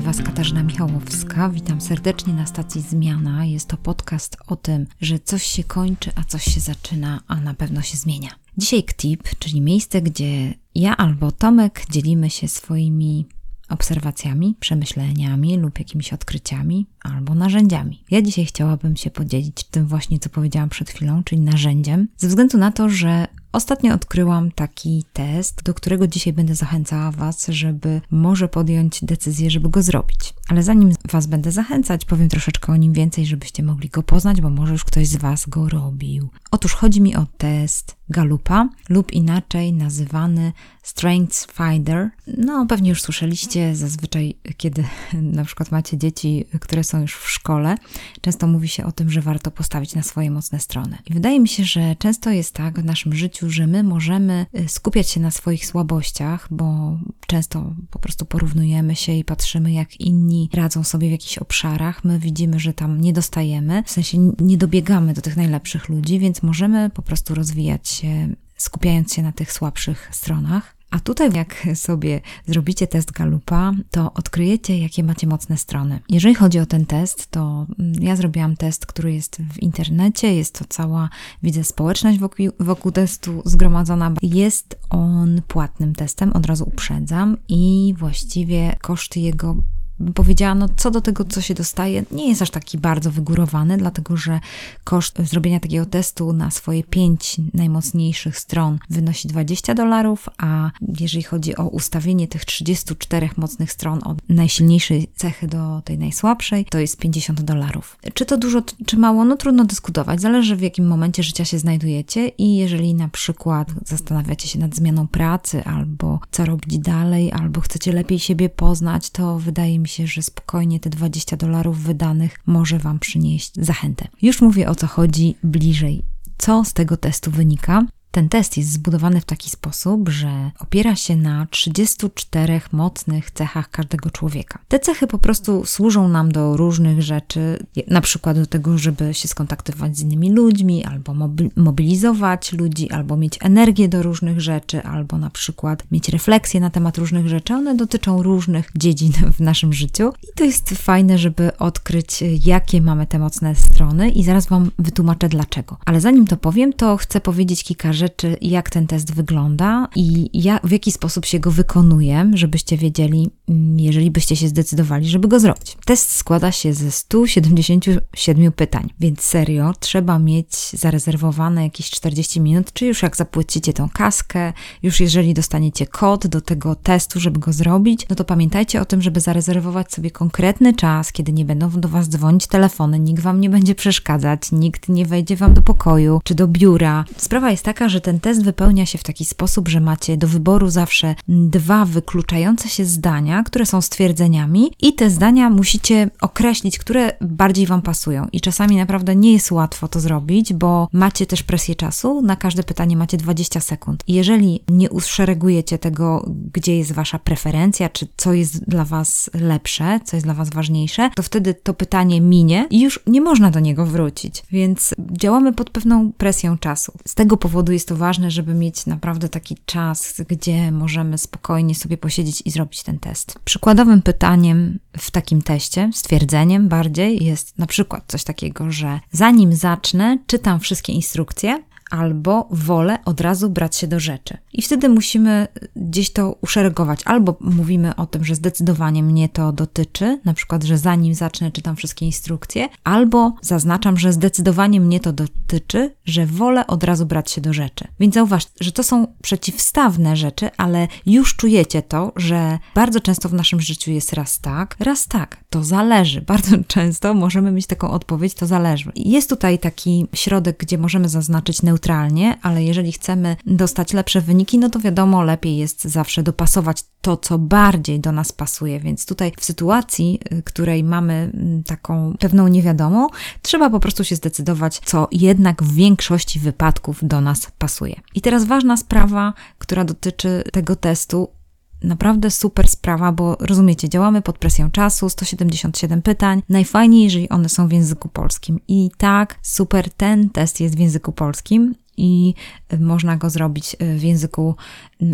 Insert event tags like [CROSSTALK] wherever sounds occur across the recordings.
Was Katarzyna Michałowska. Witam serdecznie na stacji Zmiana. Jest to podcast o tym, że coś się kończy, a coś się zaczyna, a na pewno się zmienia. Dzisiaj KTIP, czyli miejsce, gdzie ja albo Tomek dzielimy się swoimi obserwacjami, przemyśleniami lub jakimiś odkryciami albo narzędziami. Ja dzisiaj chciałabym się podzielić tym właśnie, co powiedziałam przed chwilą, czyli narzędziem, ze względu na to, że Ostatnio odkryłam taki test, do którego dzisiaj będę zachęcała Was, żeby może podjąć decyzję, żeby go zrobić. Ale zanim Was będę zachęcać, powiem troszeczkę o nim więcej, żebyście mogli go poznać, bo może już ktoś z Was go robił. Otóż chodzi mi o test Galupa lub inaczej nazywany Strengths Finder. No, pewnie już słyszeliście, zazwyczaj kiedy [LAUGHS] na przykład macie dzieci, które są już w szkole, często mówi się o tym, że warto postawić na swoje mocne strony. I wydaje mi się, że często jest tak w naszym życiu, że my możemy y, skupiać się na swoich słabościach, bo często po prostu porównujemy się i patrzymy, jak inni radzą sobie w jakichś obszarach. My widzimy, że tam nie dostajemy, w sensie nie dobiegamy do tych najlepszych ludzi, więc możemy po prostu rozwijać się skupiając się na tych słabszych stronach. A tutaj, jak sobie zrobicie test Galupa, to odkryjecie, jakie macie mocne strony. Jeżeli chodzi o ten test, to mm, ja zrobiłam test, który jest w internecie. Jest to cała, widzę, społeczność wokół, wokół testu zgromadzona. Jest on płatnym testem, od razu uprzedzam, i właściwie koszty jego powiedziała, no co do tego, co się dostaje, nie jest aż taki bardzo wygórowany, dlatego że koszt zrobienia takiego testu na swoje pięć najmocniejszych stron wynosi 20 dolarów, a jeżeli chodzi o ustawienie tych 34 mocnych stron od najsilniejszej cechy do tej najsłabszej, to jest 50 dolarów. Czy to dużo, czy mało? No trudno dyskutować. Zależy w jakim momencie życia się znajdujecie i jeżeli na przykład zastanawiacie się nad zmianą pracy albo co robić dalej, albo chcecie lepiej siebie poznać, to wydaje mi się, że spokojnie te 20 dolarów wydanych może Wam przynieść zachętę. Już mówię o co chodzi bliżej. Co z tego testu wynika? Ten test jest zbudowany w taki sposób, że opiera się na 34 mocnych cechach każdego człowieka. Te cechy po prostu służą nam do różnych rzeczy, na przykład do tego, żeby się skontaktować z innymi ludźmi, albo mobilizować ludzi, albo mieć energię do różnych rzeczy, albo na przykład mieć refleksję na temat różnych rzeczy. One dotyczą różnych dziedzin w naszym życiu i to jest fajne, żeby odkryć, jakie mamy te mocne strony i zaraz Wam wytłumaczę dlaczego. Ale zanim to powiem, to chcę powiedzieć kilka rzeczy, jak ten test wygląda i jak, w jaki sposób się go wykonuje, żebyście wiedzieli, mm, jeżeli byście się zdecydowali, żeby go zrobić. Test składa się ze 177 pytań, więc serio trzeba mieć zarezerwowane jakieś 40 minut, czy już jak zapłacicie tą kaskę, już jeżeli dostaniecie kod do tego testu, żeby go zrobić, no to pamiętajcie o tym, żeby zarezerwować sobie konkretny czas, kiedy nie będą do Was dzwonić telefony, nikt Wam nie będzie przeszkadzać, nikt nie wejdzie Wam do pokoju czy do biura. Sprawa jest taka, że ten test wypełnia się w taki sposób, że macie do wyboru zawsze dwa wykluczające się zdania, które są stwierdzeniami, i te zdania musicie określić, które bardziej Wam pasują. I czasami naprawdę nie jest łatwo to zrobić, bo macie też presję czasu. Na każde pytanie macie 20 sekund. Jeżeli nie uszeregujecie tego, gdzie jest Wasza preferencja, czy co jest dla Was lepsze, co jest dla Was ważniejsze, to wtedy to pytanie minie i już nie można do niego wrócić. Więc działamy pod pewną presją czasu. Z tego powodu jest jest to ważne, żeby mieć naprawdę taki czas, gdzie możemy spokojnie sobie posiedzieć i zrobić ten test. Przykładowym pytaniem w takim teście, stwierdzeniem bardziej, jest na przykład coś takiego, że zanim zacznę, czytam wszystkie instrukcje, albo wolę od razu brać się do rzeczy. I wtedy musimy gdzieś to uszeregować. Albo mówimy o tym, że zdecydowanie mnie to dotyczy, na przykład, że zanim zacznę czytam wszystkie instrukcje, albo zaznaczam, że zdecydowanie mnie to dotyczy, że wolę od razu brać się do rzeczy. Więc zauważ, że to są przeciwstawne rzeczy, ale już czujecie to, że bardzo często w naszym życiu jest raz tak, raz tak. To zależy. [LAUGHS] Bardzo często możemy mieć taką odpowiedź, to zależy. Jest tutaj taki środek, gdzie możemy zaznaczyć neutralnie, ale jeżeli chcemy dostać lepsze wyniki, no to wiadomo, lepiej jest zawsze dopasować to, co bardziej do nas pasuje. Więc tutaj w sytuacji, y, której mamy mm, taką pewną niewiadomą, trzeba po prostu się zdecydować, co jednak w większości wypadków do nas pasuje. I teraz ważna sprawa, która dotyczy tego testu, Naprawdę super sprawa, bo rozumiecie, działamy pod presją czasu, 177 pytań. Najfajniej, jeżeli one są w języku polskim. I tak, super, ten test jest w języku polskim i można go zrobić w języku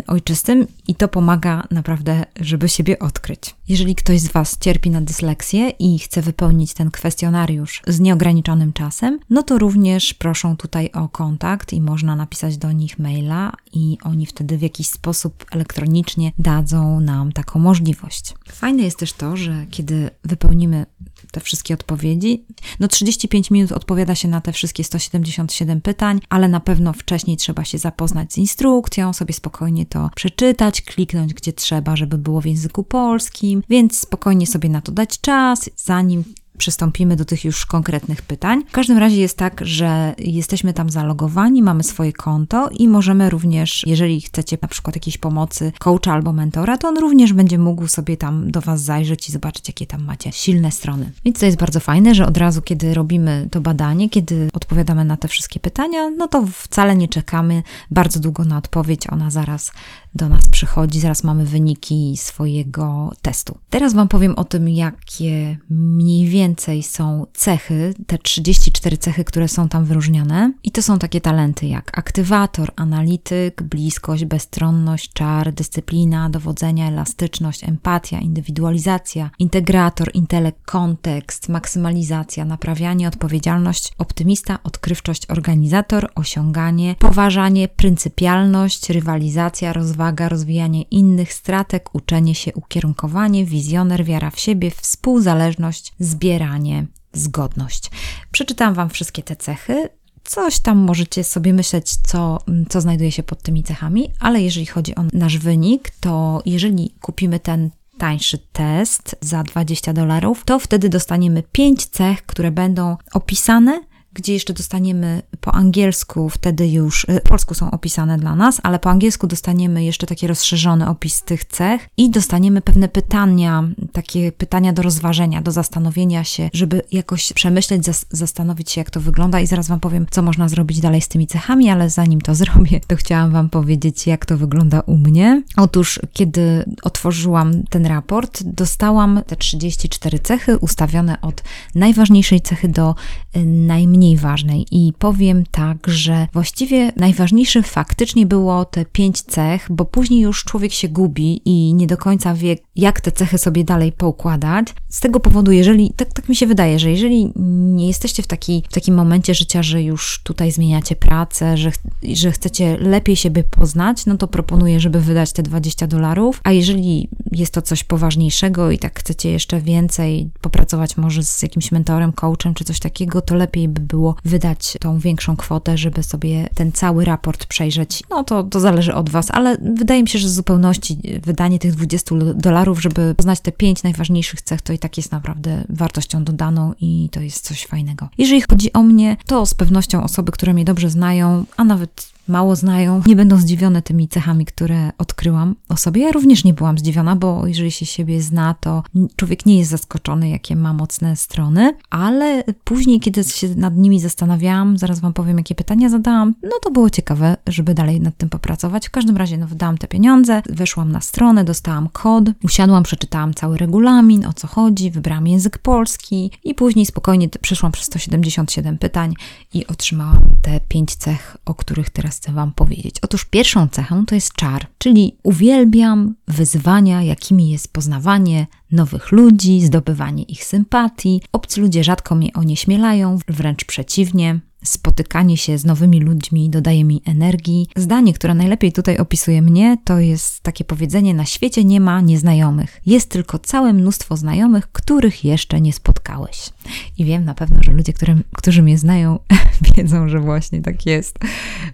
ojczystym i to pomaga naprawdę, żeby siebie odkryć. Jeżeli ktoś z Was cierpi na dysleksję i chce wypełnić ten kwestionariusz z nieograniczonym czasem, no to również proszą tutaj o kontakt i można napisać do nich maila i oni wtedy w jakiś sposób elektronicznie dadzą nam taką możliwość. Fajne jest też to, że kiedy wypełnimy te wszystkie odpowiedzi, no 35 minut odpowiada się na te wszystkie 177 pytań, ale na pewno wcześniej trzeba się zapoznać z instrukcją, sobie spokojnie to przeczytać, kliknąć gdzie trzeba, żeby było w języku polskim, więc spokojnie sobie na to dać czas, zanim przystąpimy do tych już konkretnych pytań. W każdym razie jest tak, że jesteśmy tam zalogowani, mamy swoje konto i możemy również, jeżeli chcecie na przykład jakiejś pomocy coacha albo mentora, to on również będzie mógł sobie tam do Was zajrzeć i zobaczyć, jakie tam macie silne strony. Więc to jest bardzo fajne, że od razu, kiedy robimy to badanie, kiedy odpowiadamy na te wszystkie pytania, no to wcale nie czekamy bardzo długo na odpowiedź, ona zaraz do nas przychodzi, zaraz mamy wyniki swojego testu. Teraz Wam powiem o tym, jakie mniej więcej są cechy, te 34 cechy, które są tam wyróżniane. I to są takie talenty jak aktywator, analityk, bliskość, bezstronność, czar, dyscyplina, dowodzenia, elastyczność, empatia, indywidualizacja, integrator, intelekt, kontekst, maksymalizacja, naprawianie, odpowiedzialność, optymista, odkrywczość, organizator, osiąganie, poważanie, pryncypialność, rywalizacja, rozwaga, uwaga, rozwijanie innych stratek, uczenie się, ukierunkowanie, wizjoner, wiara w siebie, współzależność, zbieranie, zgodność. Przeczytałam Wam wszystkie te cechy. Coś tam możecie sobie myśleć, co, co znajduje się pod tymi cechami, ale jeżeli chodzi o nasz wynik, to jeżeli kupimy ten tańszy test za 20 dolarów, to wtedy dostaniemy 5 cech, które będą opisane gdzie jeszcze dostaniemy po angielsku, wtedy już, y, po polsku są opisane dla nas, ale po angielsku dostaniemy jeszcze taki rozszerzony opis tych cech i dostaniemy pewne pytania, takie pytania do rozważenia, do zastanowienia się, żeby jakoś przemyśleć, zastanowić się, jak to wygląda i zaraz Wam powiem, co można zrobić dalej z tymi cechami, ale zanim to [LAUGHS] zrobię, to chciałam Wam powiedzieć, jak to wygląda u mnie. Otóż, kiedy otworzyłam ten raport, dostałam te 34 cechy ustawione od najważniejszej cechy do y, najmniej mniej ważnej. I powiem tak, że właściwie najważniejsze faktycznie było te pięć cech, bo później już człowiek się gubi i nie do końca wie, jak te cechy sobie dalej poukładać. Z tego powodu, jeżeli, tak, tak mi się wydaje, że jeżeli nie jesteście w, taki, w takim momencie życia, że już tutaj zmieniacie pracę, że, że chcecie lepiej siebie poznać, no to proponuję, żeby wydać te 20 dolarów. A jeżeli jest to coś poważniejszego i tak chcecie jeszcze więcej popracować może z jakimś mentorem, coachem czy coś takiego, to lepiej by było wydać tą większą kwotę, żeby sobie ten cały raport przejrzeć. No to, to zależy od Was, ale wydaje mi się, że w zupełności wydanie tych 20 dolarów, żeby poznać te pięć najważniejszych cech, to i tak jest naprawdę wartością dodaną i to jest coś fajnego. Jeżeli chodzi o mnie, to z pewnością osoby, które mnie dobrze znają, a nawet mało znają, nie będą zdziwione tymi cechami, które odkryłam o sobie. Ja również nie byłam zdziwiona, bo jeżeli się siebie zna, to człowiek nie jest zaskoczony, jakie ma mocne strony, ale później, kiedy się nad nimi zastanawiałam, zaraz Wam powiem, jakie pytania zadałam, no to było ciekawe, żeby dalej nad tym popracować. W każdym razie, no, wydałam te pieniądze, weszłam na stronę, dostałam kod, usiadłam, przeczytałam cały regulamin, o co chodzi, wybrałam język polski i później spokojnie przeszłam przez 177 pytań i otrzymałam te pięć cech, o których teraz chcę Wam powiedzieć. Otóż pierwszą cechą to jest czar, czyli uwielbiam wyzwania, jakimi jest poznawanie nowych ludzi, zdobywanie ich sympatii. Obcy ludzie rzadko mnie onieśmielają, wręcz przeciwnie spotykanie się z nowymi ludźmi dodaje mi energii. Zdanie, które najlepiej tutaj opisuje mnie, to jest takie powiedzenie: Na świecie nie ma nieznajomych. Jest tylko całe mnóstwo znajomych, których jeszcze nie spotkałeś. I wiem na pewno, że ludzie, którym, którzy mnie znają, [LAUGHS] wiedzą, że właśnie tak jest.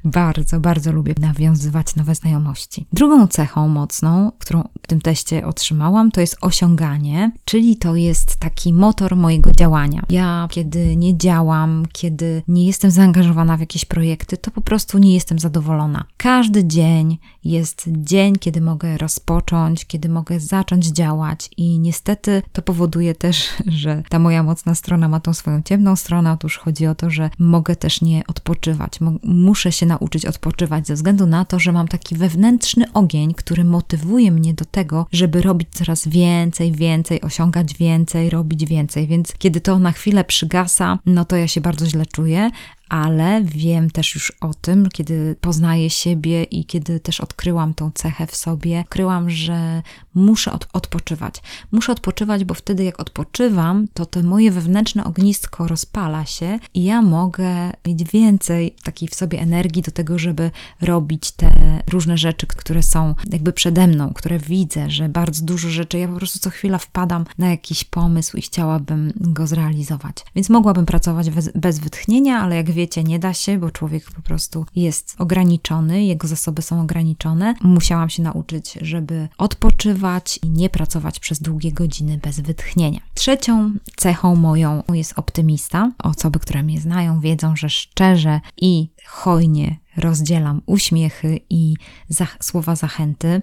Bardzo, bardzo lubię nawiązywać nowe znajomości. Drugą cechą mocną, którą w tym teście otrzymałam, to jest osiąganie, czyli to jest taki motor mojego działania. Ja, kiedy nie działam, kiedy nie jestem zaangażowana w jakieś projekty, to po prostu nie jestem zadowolona. Każdy dzień jest dzień, kiedy mogę rozpocząć, kiedy mogę zacząć działać, i niestety to powoduje też, [LAUGHS] że ta moja mocna strona ma tą swoją ciemną stronę. Otóż chodzi o to, że mogę też nie odpoczywać. Muszę się nauczyć odpoczywać ze względu na to, że mam taki wewnętrzny ogień, który motywuje mnie do tego, żeby robić coraz więcej, więcej, osiągać więcej, robić więcej. Więc kiedy to na chwilę przygasa, no to ja się bardzo źle czuję ale wiem też już o tym, kiedy poznaję siebie i kiedy też odkryłam tą cechę w sobie, odkryłam, że muszę od, odpoczywać. Muszę odpoczywać, bo wtedy jak odpoczywam, to to moje wewnętrzne ognisko rozpala się i ja mogę mieć więcej takiej w sobie energii do tego, żeby robić te różne rzeczy, które są jakby przede mną, które widzę, że bardzo dużo rzeczy, ja po prostu co chwila wpadam na jakiś pomysł i chciałabym go zrealizować. Więc mogłabym pracować bez, bez wytchnienia, ale jak wiecie, nie da się, bo człowiek po prostu jest ograniczony, jego zasoby są ograniczone. Musiałam się nauczyć, żeby odpoczywać i nie pracować przez długie godziny bez wytchnienia. Trzecią cechą moją jest optymista. Osoby, które mnie znają, wiedzą, że szczerze i hojnie rozdzielam uśmiechy i za słowa zachęty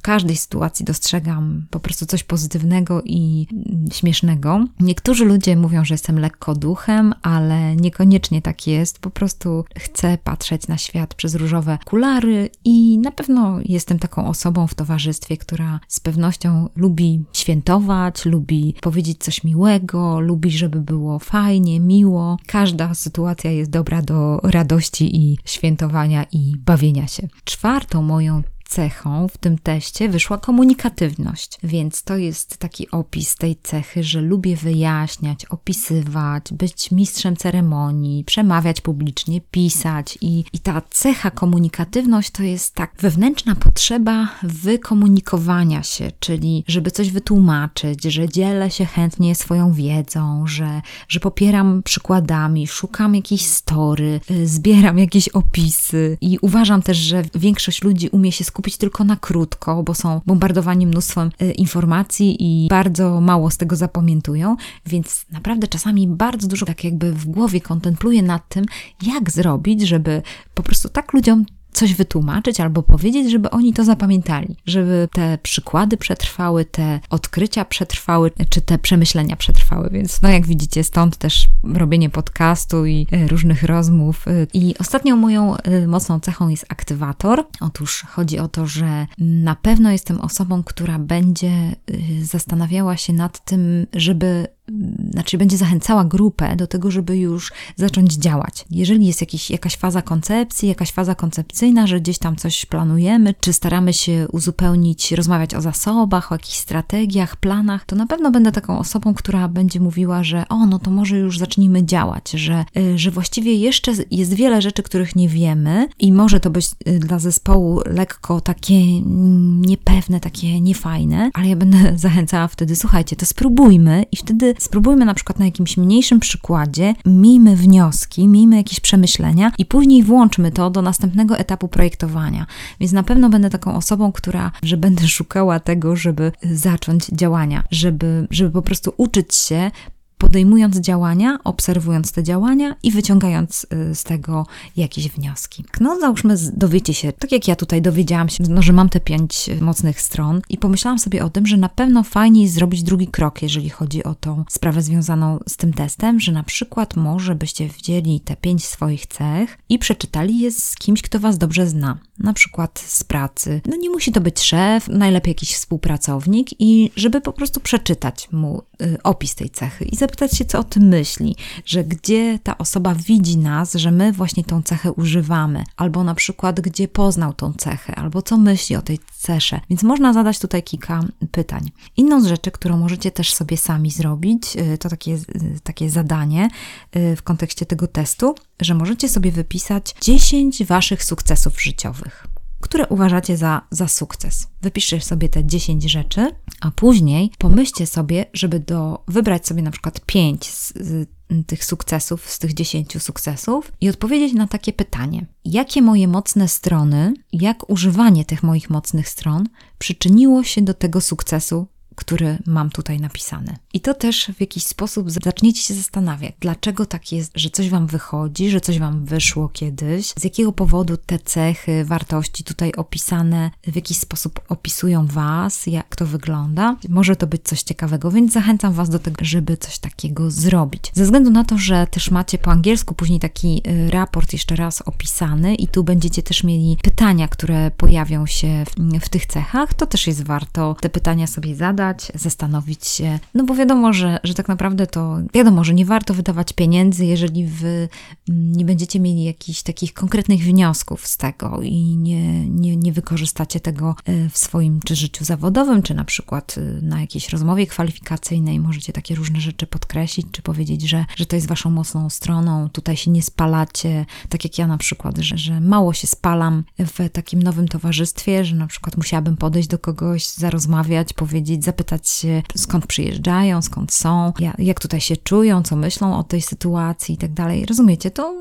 każdej sytuacji dostrzegam po prostu coś pozytywnego i śmiesznego. Niektórzy ludzie mówią, że jestem lekko duchem, ale niekoniecznie tak jest. Po prostu chcę patrzeć na świat przez różowe kulary i na pewno jestem taką osobą w towarzystwie, która z pewnością lubi świętować, lubi powiedzieć coś miłego, lubi, żeby było fajnie, miło. Każda sytuacja jest dobra do radości i świętowania i bawienia się. Czwartą moją cechą w tym teście wyszła komunikatywność, więc to jest taki opis tej cechy, że lubię wyjaśniać, opisywać, być mistrzem ceremonii, przemawiać publicznie, pisać. I, i ta cecha komunikatywność to jest tak wewnętrzna potrzeba wykomunikowania się, czyli żeby coś wytłumaczyć, że dzielę się chętnie swoją wiedzą, że, że popieram przykładami, szukam jakiejś story, y, zbieram jakieś opisy. I uważam też, że większość ludzi umie się skupić skupić tylko na krótko, bo są bombardowani mnóstwem y, informacji i bardzo mało z tego zapamiętują, więc naprawdę czasami bardzo dużo tak jakby w głowie kontempluję nad tym, jak zrobić, żeby po prostu tak ludziom coś wytłumaczyć albo powiedzieć, żeby oni to zapamiętali, żeby te przykłady przetrwały, te odkrycia przetrwały, czy te przemyślenia przetrwały. Więc, no jak widzicie, stąd też robienie podcastu i e, różnych rozmów. E, I ostatnią moją e, mocną cechą jest aktywator. Otóż chodzi o to, że na pewno jestem osobą, która będzie zastanawiała się nad tym, żeby znaczy będzie zachęcała grupę do tego, żeby już zacząć działać. Jeżeli jest jakiś, jakaś faza koncepcji, jakaś faza koncepcyjna, że gdzieś tam coś planujemy, czy staramy się uzupełnić, rozmawiać o zasobach, o jakichś strategiach, planach, to na pewno będę taką osobą, która będzie mówiła, że o, no to może już zacznijmy działać, że, y, że właściwie jeszcze jest wiele rzeczy, których nie wiemy i może to być y, dla zespołu lekko takie niepewne, takie niefajne, ale ja będę [LAUGHS] zachęcała wtedy, słuchajcie, to spróbujmy i wtedy spróbujmy na przykład na jakimś mniejszym przykładzie, miejmy wnioski, miejmy jakieś przemyślenia i później włączmy to do następnego etapu projektowania. Więc na pewno będę taką osobą, która, że będę szukała tego, żeby zacząć działania, żeby, żeby po prostu uczyć się podejmując działania, obserwując te działania i wyciągając y, z tego jakieś wnioski. No, załóżmy, dowiecie się, tak jak ja tutaj dowiedziałam się, no, że mam te pięć mocnych stron i pomyślałam sobie o tym, że na pewno fajnie jest zrobić drugi krok, jeżeli chodzi o tą sprawę związaną z tym testem, że na przykład może byście wzięli te pięć swoich cech i przeczytali je z kimś, kto was dobrze zna, na przykład z pracy. No nie musi to być szef, najlepiej jakiś współpracownik i żeby po prostu przeczytać mu y, opis tej cechy i zapytać się, co o tym myśli, że gdzie ta osoba widzi nas, że my właśnie tą cechę używamy, albo na przykład gdzie poznał tą cechę, albo co myśli o tej cesze. Więc można zadać tutaj kilka pytań. Inną z rzeczy, którą możecie też sobie sami zrobić, y, to takie, y, takie zadanie y, w kontekście tego testu, że możecie sobie wypisać 10 waszych sukcesów życiowych które uważacie za, za sukces. Wypiszcie sobie te 10 rzeczy, a później pomyślcie sobie, żeby do, wybrać sobie na przykład 5 z, z tych sukcesów, z tych 10 sukcesów i odpowiedzieć na takie pytanie: jakie moje mocne strony, jak używanie tych moich mocnych stron przyczyniło się do tego sukcesu, który mam tutaj napisany. I to też w jakiś sposób zaczniecie się zastanawiać, dlaczego tak jest, że coś Wam wychodzi, że coś Wam wyszło kiedyś, z jakiego powodu te cechy, wartości tutaj opisane w jakiś sposób opisują Was, jak to wygląda. Może to być coś ciekawego, więc zachęcam Was do tego, żeby coś takiego zrobić. Ze względu na to, że też macie po angielsku później taki y, raport jeszcze raz opisany i tu będziecie też mieli pytania, które pojawią się w, w tych cechach, to też jest warto te pytania sobie zadać pogadać, zastanowić się, no bo wiadomo, że, że tak naprawdę to wiadomo, że nie warto wydawać pieniędzy, jeżeli wy nie będziecie mieli jakichś takich konkretnych wniosków z tego i nie, nie, nie wykorzystacie tego e, w swoim czy życiu zawodowym, czy na przykład e, na jakiejś rozmowie kwalifikacyjnej. Możecie takie różne rzeczy podkreślić, czy powiedzieć, że, że to jest waszą mocną stroną, tutaj się nie spalacie, tak jak ja na przykład, że, że mało się spalam w takim nowym towarzystwie, że na przykład musiałabym podejść do kogoś, zarozmawiać, powiedzieć, zapytać się skąd przyjeżdżają, skąd są, jak tutaj się czują, co myślą o tej sytuacji i tak dalej. Rozumiecie, to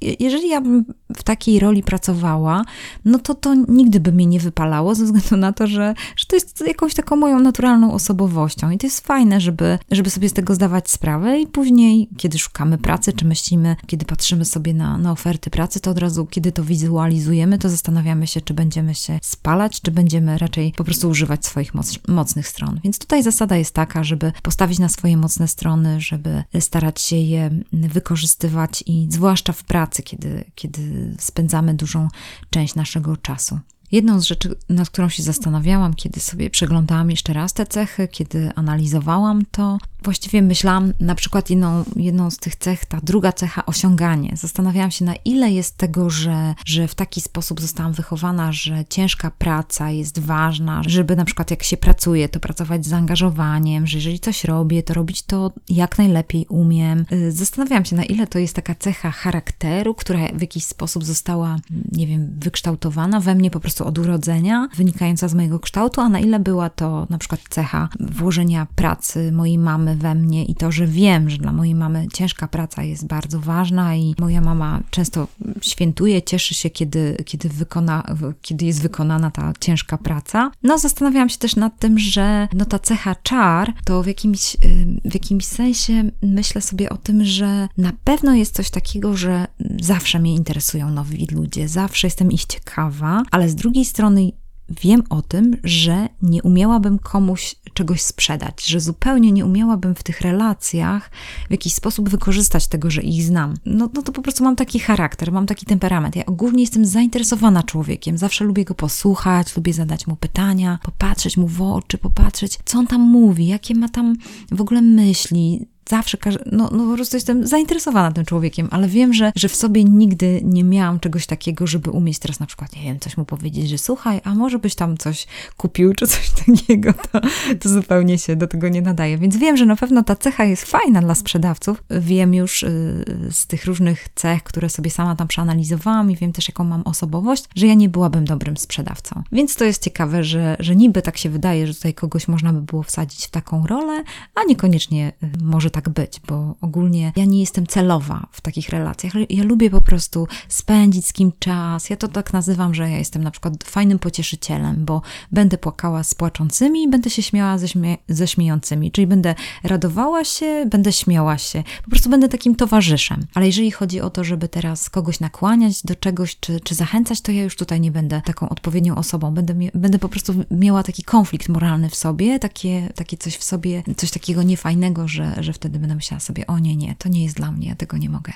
jeżeli ja bym w takiej roli pracowała, no to to nigdy by mnie nie wypalało, ze względu na to, że, że to jest jakąś taką moją naturalną osobowością i to jest fajne, żeby, żeby sobie z tego zdawać sprawę i później, kiedy szukamy pracy, czy myślimy, kiedy patrzymy sobie na, na oferty pracy, to od razu, kiedy to wizualizujemy, to zastanawiamy się, czy będziemy się spalać, czy będziemy raczej po prostu używać swoich moc, mocnych stron. Więc tutaj zasada jest taka, żeby postawić na swoje mocne strony, żeby starać się je wykorzystywać i zwłaszcza w pracy, kiedy, kiedy spędzamy dużą część naszego czasu. Jedną z rzeczy, nad którą się zastanawiałam, kiedy sobie przeglądałam jeszcze raz te cechy, kiedy analizowałam to, właściwie myślałam na przykład jedną, jedną z tych cech, ta druga cecha osiąganie. Zastanawiałam się, na ile jest tego, że, że w taki sposób zostałam wychowana, że ciężka praca jest ważna, żeby na przykład jak się pracuje, to pracować z zaangażowaniem, że jeżeli coś robię, to robić to jak najlepiej umiem. Y, zastanawiałam się, na ile to jest taka cecha charakteru, która w jakiś sposób została, nie wiem, wykształtowana we mnie po prostu od urodzenia, wynikająca z mojego kształtu, a na ile była to na przykład cecha włożenia pracy mojej mamy we mnie i to, że wiem, że dla mojej mamy ciężka praca jest bardzo ważna i moja mama często świętuje, cieszy się, kiedy, kiedy, wykona, kiedy jest wykonana ta ciężka praca. No, zastanawiałam się też nad tym, że no, ta cecha czar to w jakimś, w jakimś sensie myślę sobie o tym, że na pewno jest coś takiego, że zawsze mnie interesują nowi ludzie, zawsze jestem ich ciekawa, ale z drugiej strony wiem o tym, że nie umiałabym komuś czegoś sprzedać, że zupełnie nie umiałabym w tych relacjach w jakiś sposób wykorzystać tego, że ich znam. No, no to po prostu mam taki charakter, mam taki temperament. Ja ogólnie jestem zainteresowana człowiekiem, zawsze lubię go posłuchać, lubię zadać mu pytania, popatrzeć mu w oczy, popatrzeć, co on tam mówi, jakie ma tam w ogóle myśli, zawsze, no, no po prostu jestem zainteresowana tym człowiekiem, ale wiem, że, że w sobie nigdy nie miałam czegoś takiego, żeby umieć teraz na przykład, nie wiem, coś mu powiedzieć, że słuchaj, a może byś tam coś kupił, czy coś [LAUGHS] takiego, to, to zupełnie się do tego nie nadaje. Więc wiem, że na pewno ta cecha jest fajna dla sprzedawców. Wiem już y, z tych różnych cech, które sobie sama tam przeanalizowałam i wiem też, jaką mam osobowość, że ja nie byłabym dobrym sprzedawcą. Więc to jest ciekawe, że, że niby tak się wydaje, że tutaj kogoś można by było wsadzić w taką rolę, a niekoniecznie y, może tak być, bo ogólnie ja nie jestem celowa w takich relacjach. Ja lubię po prostu spędzić z kim czas. Ja to tak nazywam, że ja jestem na przykład fajnym pocieszycielem, bo będę płakała z płaczącymi i będę się śmiała ze, śmie ze śmiejącymi, czyli będę radowała się, będę śmiała się. Po prostu będę takim towarzyszem. Ale jeżeli chodzi o to, żeby teraz kogoś nakłaniać do czegoś, czy, czy zachęcać, to ja już tutaj nie będę taką odpowiednią osobą. Będę, będę po prostu miała taki konflikt moralny w sobie, takie, takie coś w sobie, coś takiego niefajnego, że, że wtedy wtedy będę myślała sobie, o nie, nie, to nie jest dla mnie, ja tego nie mogę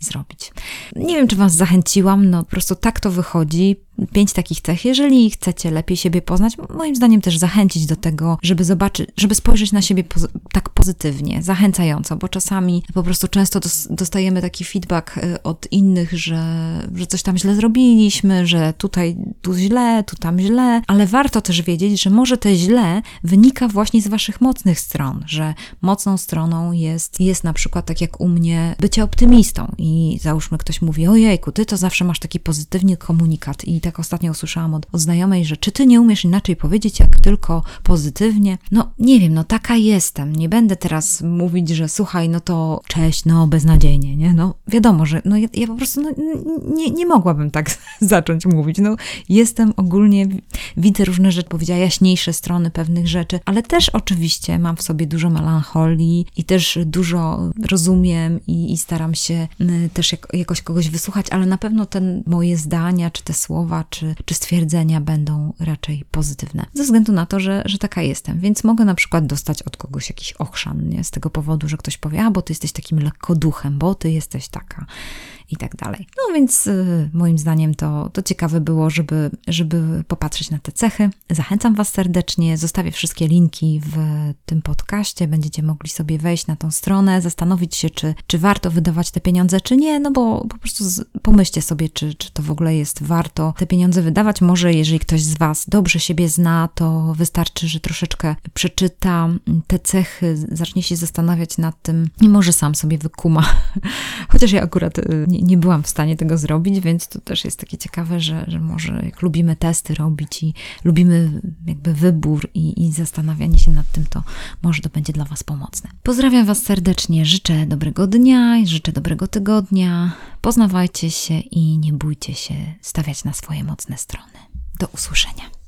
zrobić. Nie wiem, czy Was zachęciłam, no po prostu tak to wychodzi pięć takich cech. Jeżeli chcecie lepiej siebie poznać, moim zdaniem też zachęcić do tego, żeby zobaczyć, żeby spojrzeć na siebie poz tak pozytywnie, zachęcająco, bo czasami po prostu często dostajemy taki feedback y, od innych, że, że coś tam źle zrobiliśmy, że tutaj tu źle, tu tam źle, ale warto też wiedzieć, że może te źle wynika właśnie z waszych mocnych stron, że mocną stroną jest, jest na przykład tak jak u mnie bycie optymistą i załóżmy ktoś mówi, ojejku, ty to zawsze masz taki pozytywny komunikat i tak ostatnio usłyszałam od, od znajomej, że czy ty nie umiesz inaczej powiedzieć, jak tylko pozytywnie? No nie wiem, no taka jestem. Nie będę teraz mówić, że słuchaj, no to cześć, no beznadziejnie, nie? No wiadomo, że no ja, ja po prostu no, nie, nie mogłabym tak [LAUGHS] zacząć mówić. No jestem ogólnie, widzę różne rzeczy, powiedziała jaśniejsze strony pewnych rzeczy, ale też oczywiście mam w sobie dużo melancholii i też dużo rozumiem i, i staram się też jak, jakoś kogoś wysłuchać, ale na pewno te moje zdania czy te słowa czy, czy stwierdzenia będą raczej pozytywne. Ze względu na to, że, że taka jestem. Więc mogę na przykład dostać od kogoś jakiś ochrzan, nie? Z tego powodu, że ktoś powie, a bo ty jesteś takim lekkoduchem, bo ty jesteś taka i tak dalej. No więc y, moim zdaniem to, to ciekawe było, żeby, żeby popatrzeć na te cechy. Zachęcam Was serdecznie, zostawię wszystkie linki w tym podcaście, będziecie mogli sobie wejść na tą stronę, zastanowić się, czy, czy warto wydawać te pieniądze, czy nie, no bo po prostu z, pomyślcie sobie, czy, czy to w ogóle jest warto te pieniądze wydawać. Może jeżeli ktoś z Was dobrze siebie zna, to wystarczy, że troszeczkę przeczyta te cechy, zacznie się zastanawiać nad tym i może sam sobie wykuma. [LAUGHS] Chociaż ja akurat y, nie, byłam w stanie tego zrobić, więc to też jest takie ciekawe, że, że może jak lubimy testy robić i lubimy jakby wybór i, i zastanawianie się nad tym, to może to będzie dla Was pomocne. Pozdrawiam Was serdecznie, życzę dobrego dnia, życzę dobrego tygodnia. Poznawajcie się i nie bójcie się stawiać na swoje mocne strony. Do usłyszenia.